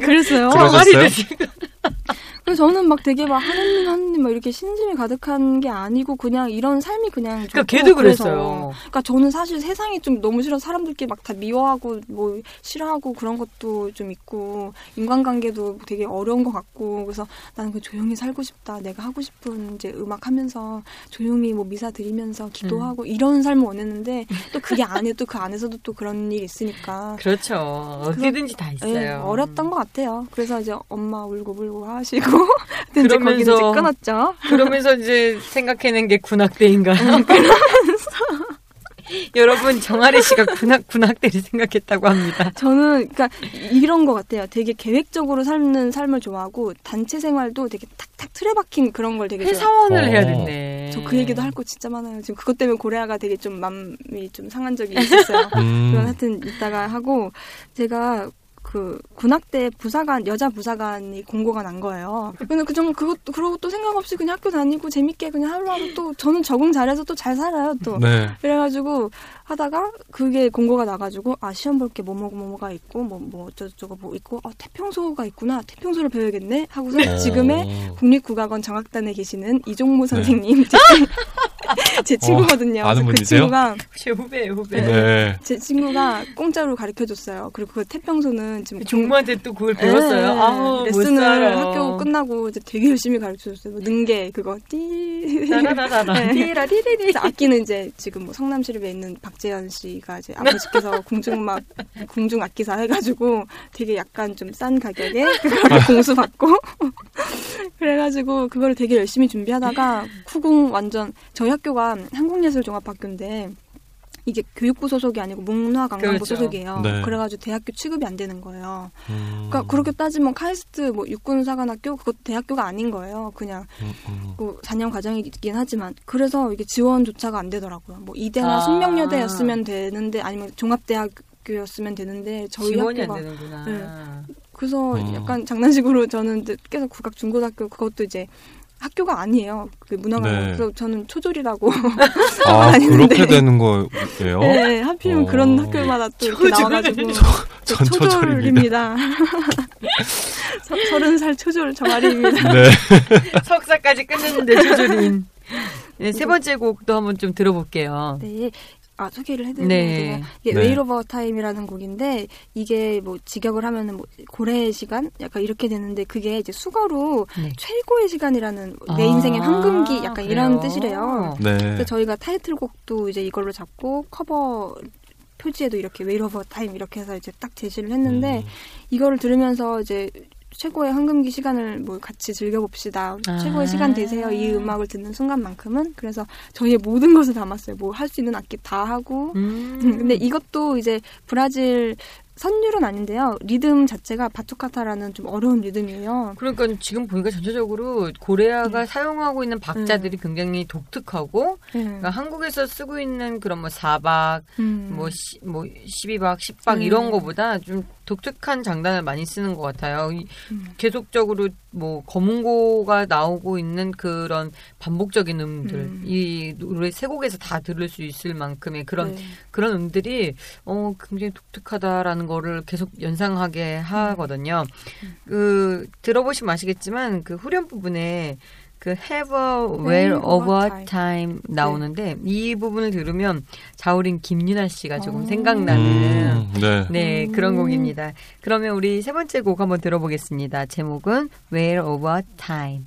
그랬어요. 그러셨어요? 되시고 그래서 저는 막 되게 막 하느님 하느님 막 이렇게 신심이 가득한 게 아니고 그냥 이런 삶이 그냥 그러니까 걔도. 그랬어요. 그러니까 저는 사실 세상이 좀 너무 싫어 사람들끼리 막 다 미워하고 뭐 싫어하고 그런 것도 좀 있고 인간관계도 되게 어려운 것 같고 그래서 나는 그 조용히 살고 싶다 내가 하고 싶은 이제 음악 하면서 조용히 뭐 미사 드리면서 기도하고 이런 삶을 원했는데 또 그게 아니에요 또그 안에서도 또 그런 일이 있으니까 그렇죠 어디든지 다 있어요. 예, 어렸던 것 같아요. 그래서 이제 엄마 울고 불고 하시고 근데 이제 그러면서 끊었죠. 그러면서 이제 생각해낸 게 군악대인가요? 음, 여러분 정아리 씨가 군악 군악대를 생각했다고 합니다. 저는 그러니까 이런 것 같아요. 되게 계획적으로 삶는 삶을 좋아하고 단체 생활도 되게 탁탁 틀에 박힌 그런 걸 되게 좋아해요. 회사원을 어. 해야 됐네. 저그 얘기도 할 거 진짜 많아요. 지금 그것 때문에 고래아가 되게 좀 마음이 좀 상한 적이 있었어요. 음. 그건 하여튼 이따가 하고 제가 그 군악대 부사관 여자 부사관이 공고가 난 거예요. 근데 그정 그것도 그러고 또 생각 없이 그냥 학교 다니고 재밌게 그냥 하루하루 또 저는 적응 잘해서 또 잘 살아요 또. 네. 그래가지고 하다가 그게 공고가 나가지고 아 시험 볼 게 뭐뭐 뭐뭐가 있고 뭐뭐 어쩌고저쩌고 뭐 있고 어 태평소가 있구나 태평소를 배워야겠네 하고서 어. 지금의 국립국악원 정악단에 계시는 이종무 선생님 제, 친- 제 친구거든요. 네. 어, 아는 그 분이세요? 친구가 제 후배 후배. 네. 제 친구가 공짜로 가르쳐 줬어요. 그리고 그 태평소는 지금 종무한테 또 그걸 배웠어요. 네, 아우 못 레슨을. 학교 끝나고 이제 되게 열심히 가르쳐 줬어요. 뭐 능계 그거 띠 따라라라라. 네. 띠라리리리. 그래서 악기는 이제 지금 뭐 성남시립에 있는 박 재현 씨가 이제 아버지께서 궁중음악 궁중 악기사 해가지고 되게 약간 좀 싼 가격에 그걸 공수 받고 그래가지고 그걸 되게 열심히 준비하다가 쿠궁 완전 저희 학교가 한국예술종합학교인데 이게 교육부 소속이 아니고 문화관광부 그렇죠. 소속이에요. 네. 그래가지고 대학교 취급이 안 되는 거예요. 음. 그러니까 그렇게 따지면 카이스트 뭐 육군사관학교 그것도 대학교가 아닌 거예요. 그냥 음, 음. 뭐 4년 과정이긴 하지만 그래서 이게 지원조차가 안 되더라고요. 뭐 이대나 아. 숙명여대였으면 되는데 아니면 종합대학교였으면 되는데 저희 지원이 안 학교가 되는구나. 네. 그래서 음. 약간 장난식으로 저는 계속 국악 중고등학교 그것도 이제 학교가 아니에요. 그 문화관 네. 그래서 저는 초졸이라고. 아. 그렇게 되는 거예요? 네, 하필이면 어. 그런 학교마다 또 이렇게 초졸. 나와가지고 전 초졸입니다. 초졸입니다. 서- 서른 살 초졸 정아리입니다. 네. 석사까지 끝냈는데 조조린. 네, 세 번째 곡도 한번 좀 들어볼게요. 네. 아, 소개를 해드리면 네. 이게 네. 웨일 오버 타임이라는 곡인데 이게 뭐 직역을 하면은 뭐 고래의 시간 약간 이렇게 되는데 그게 이제 숙어로 네. 최고의 시간이라는 내 아, 인생의 황금기 약간 이런 그래요? 뜻이래요. 네. 그래서 저희가 타이틀곡도 이제 이걸로 잡고 커버 표지에도 이렇게 whale of a time 이렇게 해서 이제 딱 제시를 했는데 음. 이거를 들으면서 이제 최고의 황금기 시간을 뭐 같이 즐겨봅시다. 아. 최고의 시간 되세요. 이 음악을 듣는 순간만큼은. 그래서 저희의 모든 것을 담았어요. 뭐 할 수 있는 악기 다 하고. 음. 근데 이것도 이제 브라질 선율은 아닌데요. 리듬 자체가 바투카타라는 좀 어려운 리듬이에요. 그러니까 지금 보니까 전체적으로 고레아가 사용하고 있는 박자들이 굉장히 독특하고 네. 그러니까 한국에서 쓰고 있는 그런 뭐 사박, 음. 뭐, 시, 뭐 12박, 10박 음. 이런 거보다 좀 독특한 장단을 많이 쓰는 것 같아요. 이- 음. 계속적으로 뭐 검은고가 나오고 있는 그런 반복적인 음들 음. 이 노래 세 곡에서 다 들을 수 있을 만큼의 그런 네. 그런 음들이 어 굉장히 독특하다라는 거를 계속 연상하게 하거든요. 그 들어보시면 아시겠지만 그 후렴 부분에 그 have a well over time 나오는데 이 부분을 들으면 자우린 김윤아 씨가 조금 어. 생각나는 음, 네. 네, 음. 그런 곡입니다. 그러면 우리 세 번째 곡 한번 들어보겠습니다. 제목은 Where Over Time.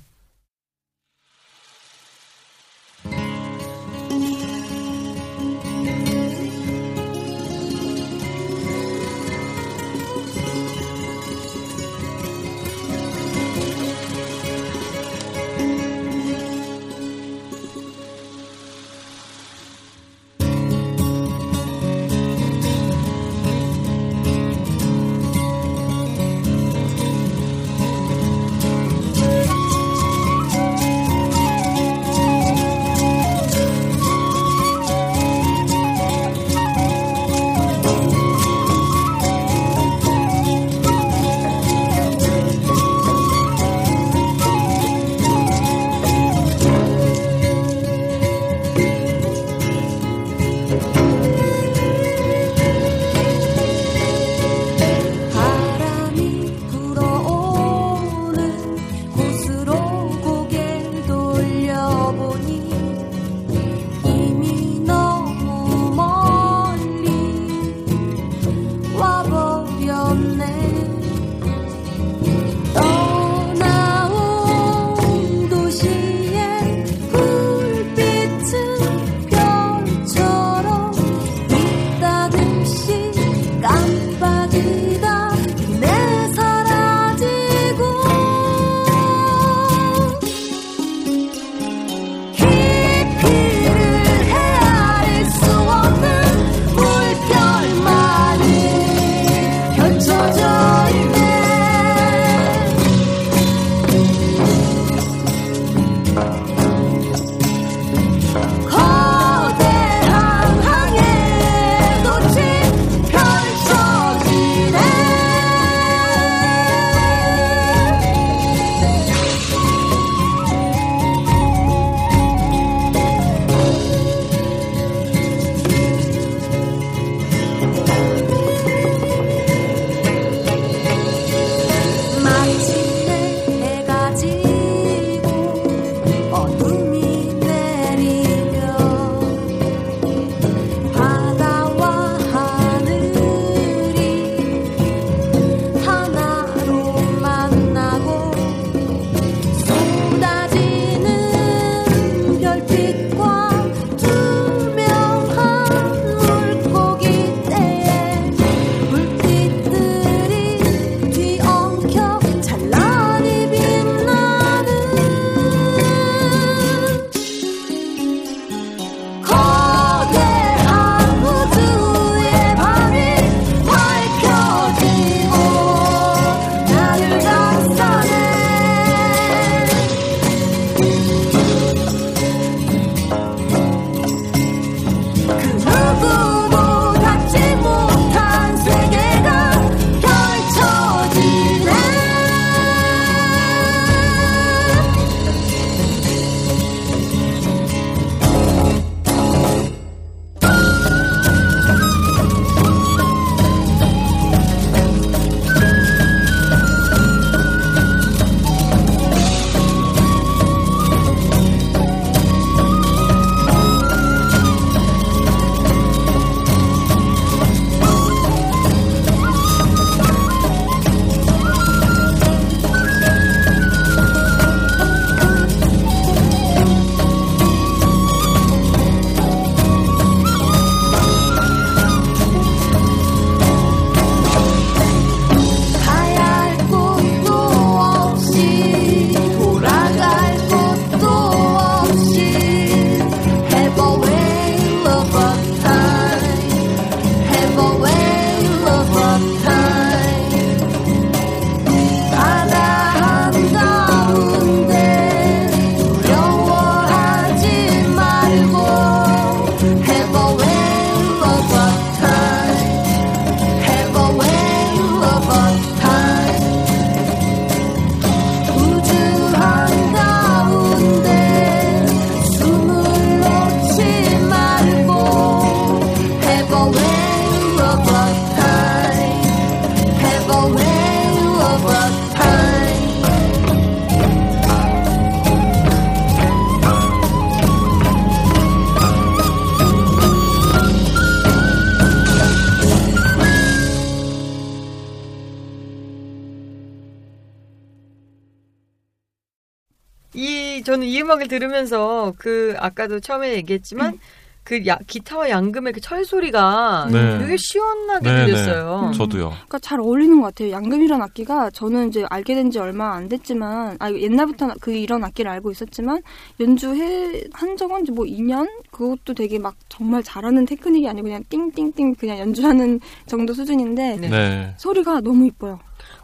저는 이 음악을 들으면서 그 아까도 처음에 얘기했지만 그 야, 기타와 양금의 그 철 소리가 네. 되게 시원하게 네, 들렸어요. 네. 저도요. 그러니까 잘 어울리는 것 같아요. 양금이란 악기가 저는 이제 알게 된 지 얼마 안 됐지만, 아 옛날부터 그 이런 악기를 알고 있었지만 연주해 한 적은 뭐 2년 그것도 되게 막 정말 잘하는 테크닉이 아니고 그냥 띵띵띵 그냥 연주하는 정도 수준인데 네. 네. 소리가 너무 이뻐요.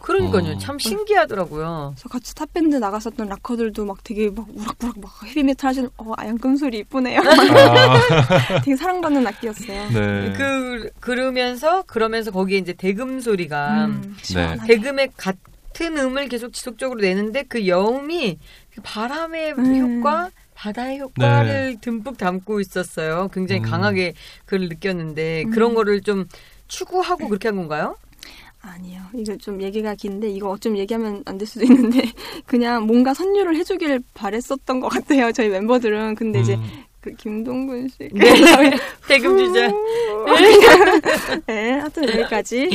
그러니까요. 어. 참 신기하더라고요. 그래서 같이 탑밴드 나갔었던 락커들도 막 되게 막 우락부락 막 헤비메탈 하시는 어 양금 소리 이쁘네요. 아, 되게 사랑받는 악기였어요. 네. 그 그러면서 그러면서 거기에 이제 대금 소리가 음, 시원하게. 대금의 같은 음을 계속 지속적으로 내는데 그 여음이 그 바람의 음. 효과, 바다의 효과를 듬뿍 담고 있었어요. 굉장히 음. 강하게 그걸 느꼈는데 음. 그런 거를 좀 추구하고 그렇게 한 건가요? 아니요. 이거 좀 얘기가 긴데 이거 어쩜 얘기하면 안 될 수도 있는데 그냥 뭔가 선율을 해주길 바랬었던 것 같아요. 저희 멤버들은 근데 이제 음. 그 김동근 씨. 네. 대금 주자. 네, 하여튼 여기까지.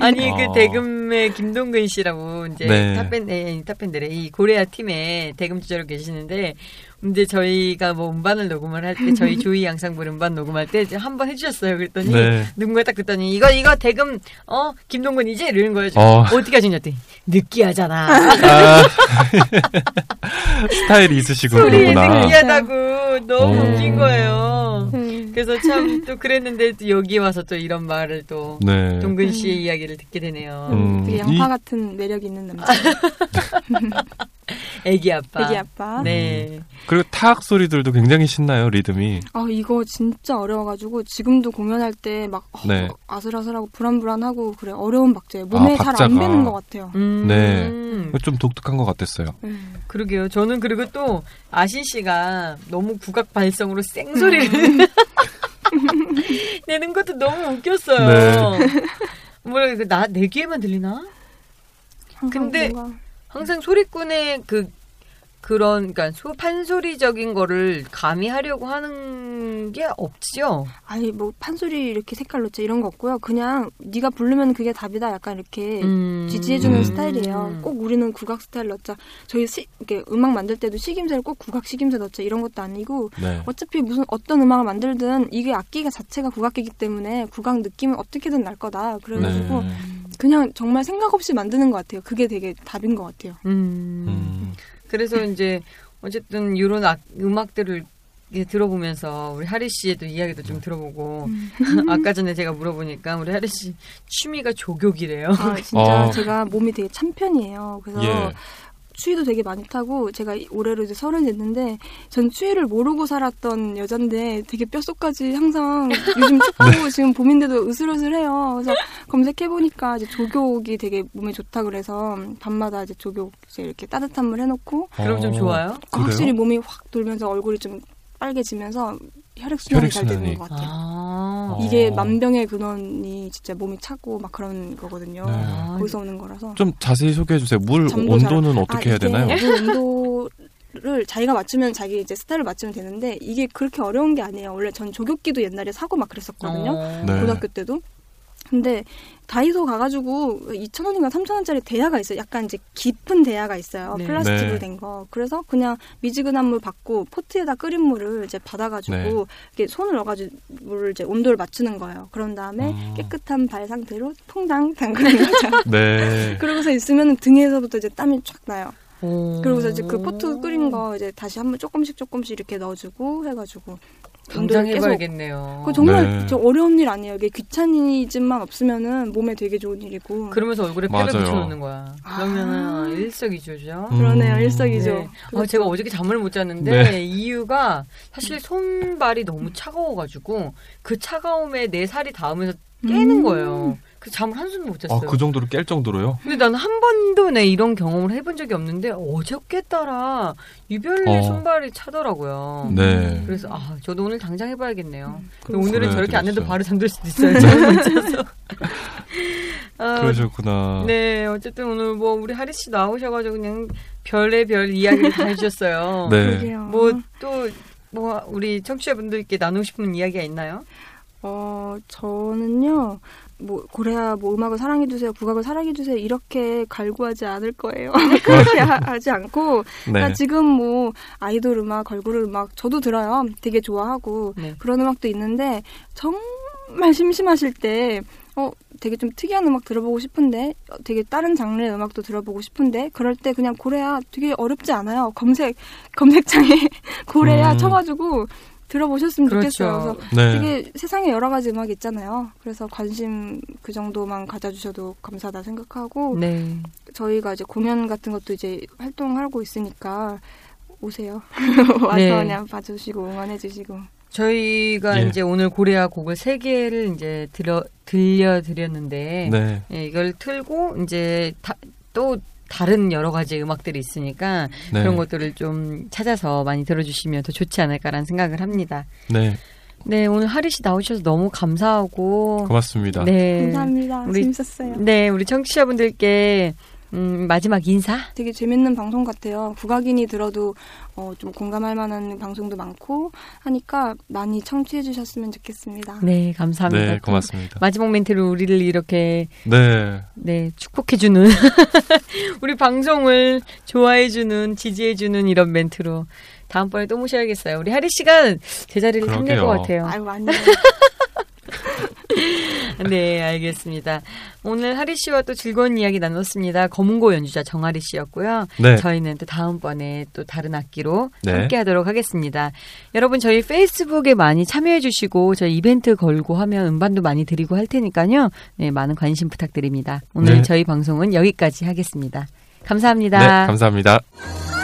아니 어. 그 대금의 김동근 씨라고 이제 네. 탑밴드 에, 탑밴드래 이 고레아 팀에 대금 주자로 계시는데 이제 저희가 뭐 음반을 녹음을 할 때 저희 조이 양상불 음반 녹음할 때 이제 한 번 해주셨어요. 그랬더니 네. 누군가 딱 듣더니 이거 이거 대금 어 김동근이지 이러는 거예요. 어. 어. 떻게 하셨냐더니 느끼하잖아. 아, 스타일이 있으시고 그러구나. 느끼하다고 너무 어. 웃긴 거예요. 음. 그래서 참 또 그랬는데 또 여기 와서 또 이런 말을 또 네. 동근 씨의 이야기를 듣게 되네요. 음. 되게 양파 이- 같은 매력 있는 남자. 애기 아빠. 애기 아빠. 네. 그리고 타악 소리들도 굉장히 신나요, 리듬이. 아 이거 진짜 어려워가지고 지금도 공연할 때막 어, 네. 아슬아슬하고 불안불안하고 그래 어려운 박자예요. 몸에 아, 잘안 박자가. 배는 것 같아요. 음. 네. 좀 독특한 것 같았어요. 음. 그러게요. 저는 그리고 또 아신 씨가 너무 국악 발성으로 생소리를 음. 내는 것도 너무 웃겼어요. 네. 뭐라 이거 나내 귀에만 들리나? 항상 근데 뭔가 항상 소리꾼의 그 그런 그러니까 소 판소리적인 거를 가미하려고 하는 게 없지요. 아니 뭐 판소리 이렇게 색깔 넣자 이런 거 없고요. 그냥 네가 부르면 그게 답이다. 약간 이렇게 음. 지지해주는 음. 스타일이에요. 꼭 우리는 국악 스타일 넣자. 저희 시, 이렇게 음악 만들 때도 식임새를 꼭 국악 식임새 넣자 이런 것도 아니고 네. 어차피 무슨 어떤 음악을 만들든 이게 악기가 자체가 국악기이기 때문에 국악 느낌은 어떻게든 날 거다. 그래가지고 네. 그냥 정말 생각 없이 만드는 것 같아요. 그게 되게 답인 것 같아요. 음. 음. 그래서 이제 어쨌든 이런 악, 음악들을 들어보면서 우리 하리 씨의도 이야기도 좀 들어보고 아까 전에 제가 물어보니까 우리 하리 씨 취미가 조격이래요. 아, 진짜 어. 제가 몸이 되게 찬 편이에요. 그래서 예. 추위도 되게 많이 타고 제가 올해로 이제 서른 됐는데 전 추위를 모르고 살았던 여잔데 되게 뼛속까지 항상 요즘 춥고 지금 봄인데도 으슬으슬해요. 그래서 검색해 보니까 이제 조격이 되게 몸에 좋다 그래서 밤마다 이제 조격 이제 이렇게 따뜻한 물 해놓고 그럼 좀 어, 좋아요? 그래요? 확실히 몸이 확 돌면서 얼굴이 좀 빨개지면서 혈액 순환이 잘 되는 혈액순환이. 것 같아요. 아. 이게 어. 만병의 근원이 진짜 몸이 차고 막 그런 거거든요. 네. 아, 거기서 오는 거라서. 좀 자세히 소개해 주세요. 물 잠도 잘- 온도는 어떻게 아, 해야 되나요? 물 온도 를 자기가 맞추면 자기 이제 스타일을 맞추면 되는데 이게 그렇게 어려운 게 아니에요. 원래 전 조격기도 옛날에 사고 막 그랬었거든요. 어. 네. 고등학교 때도. 근데 다이소 가가지고 2,000원인가 3,000원짜리 대야가 있어요. 약간 이제 깊은 대야가 있어요. 네. 플라스틱으로 네. 된 거. 그래서 그냥 미지근한 물 받고 포트에다 끓인 물을 이제 받아가지고 네. 이렇게 손을 넣어가지고 물을 이제 온도를 맞추는 거예요. 그런 다음에 음. 깨끗한 발 상태로 퐁당 담그는 거죠. 네. 그러고서 있으면 등에서부터 이제 땀이 쫙 나요. 오. 그러고서 이제 그 포트 끓인 거 이제 다시 한번 조금씩 조금씩 이렇게 넣어주고 해가지고 당장 계속- 해봐야겠네요. 그 정말 네. 저 어려운 일 아니에요. 이게 귀차니즘만 없으면은 몸에 되게 좋은 일이고. 그러면서 얼굴에 맞아요. 붙여놓는 거야. 아. 그러면은 일석이조죠. 음. 그러네요. 일석이조. 네. 아, 제가 어저께 잠을 못 잤는데 네. 이유가 사실 손발이 너무 차가워가지고 그 차가움에 내 살이 닿으면서 깨는 음. 거예요. 그 잠을 한숨도 못 잤어요. 아, 그 정도로 깰 정도로요? 근데 나는 한 번도 내 이런 경험을 해본 적이 없는데 어저께 따라 유별리 어. 손발이 차더라고요. 네. 그래서 아 저도 오늘 당장 해봐야겠네요. 그럼 오늘은 저렇게 안 해도. 바로 잠들 수도 있어요. 자서. 아, 그러셨구나. 네, 어쨌든 오늘 뭐 우리 하리 씨 나오셔가지고 그냥 별의 별 이야기를 다 해주셨어요. 네. 뭐또뭐 우리 청취자분들께 나누고 싶은 이야기가 있나요? 어, 저는요, 뭐 고래야 뭐 음악을 사랑해 주세요, 국악을 사랑해 주세요 이렇게 갈구하지 않을 거예요. 그렇게 하, 지 않고 그러니까 네. 지금 뭐 아이돌 음악, 걸그룹 음악 저도 들어요. 되게 좋아하고 네. 그런 음악도 있는데 정말 심심하실 때 어, 되게 좀 특이한 음악 들어보고 싶은데 어, 되게 다른 장르의 음악도 들어보고 싶은데 그럴 때 그냥 고래야 되게 어렵지 않아요. 검색 검색창에 고래야 음. 쳐가지고 들어보셨으면 좋겠어요. 그렇죠. 그래서 네. 되게 세상에 여러 가지 음악이 있잖아요. 그래서 관심 그 정도만 가져주셔도 감사하다 생각하고 네. 저희가 이제 공연 같은 것도 이제 활동하고 있으니까 오세요. 와서 네. 그냥 봐주시고 응원해주시고. 저희가 예. 이제 오늘 고래아 곡을 세 개를 이제 들어 들려드렸는데 네. 예, 이걸 틀고 이제 다, 또 다른 여러 가지 음악들이 있으니까 네. 그런 것들을 좀 찾아서 많이 들어주시면 더 좋지 않을까라는 생각을 합니다. 네. 네, 오늘 하리 씨 나오셔서 너무 감사하고 고맙습니다. 네. 감사합니다. 우리- 재밌었어요. 네, 우리 청취자분들께 음, 마지막 인사. 되게 재밌는 방송 같아요. 국악인이 들어도 어, 좀 공감할 만한 방송도 많고 하니까 많이 청취해 주셨으면 좋겠습니다. 네, 감사합니다. 네, 고맙습니다. 마지막 멘트로 우리를 이렇게 네. 네, 축복해 주는, 우리 방송을 좋아해 주는, 지지해 주는 이런 멘트로 다음번에 또 모셔야겠어요. 우리 하리 씨가 제자리를 탐낼 것 그러게요. 같아요. 아유 아니요. 네, 알겠습니다. 오늘 하리 씨와 또 즐거운 이야기 나눴습니다. 검은고 연주자 정하리 씨였고요. 네. 저희는 또 다음번에 또 다른 악기로 네. 함께 하도록 하겠습니다. 여러분 저희 페이스북에 많이 참여해 주시고 저희 이벤트 걸고 하면 음반도 많이 드리고 할 테니까요. 네, 많은 관심 부탁드립니다. 오늘 네. 저희 방송은 여기까지 하겠습니다. 감사합니다. 네, 감사합니다. 아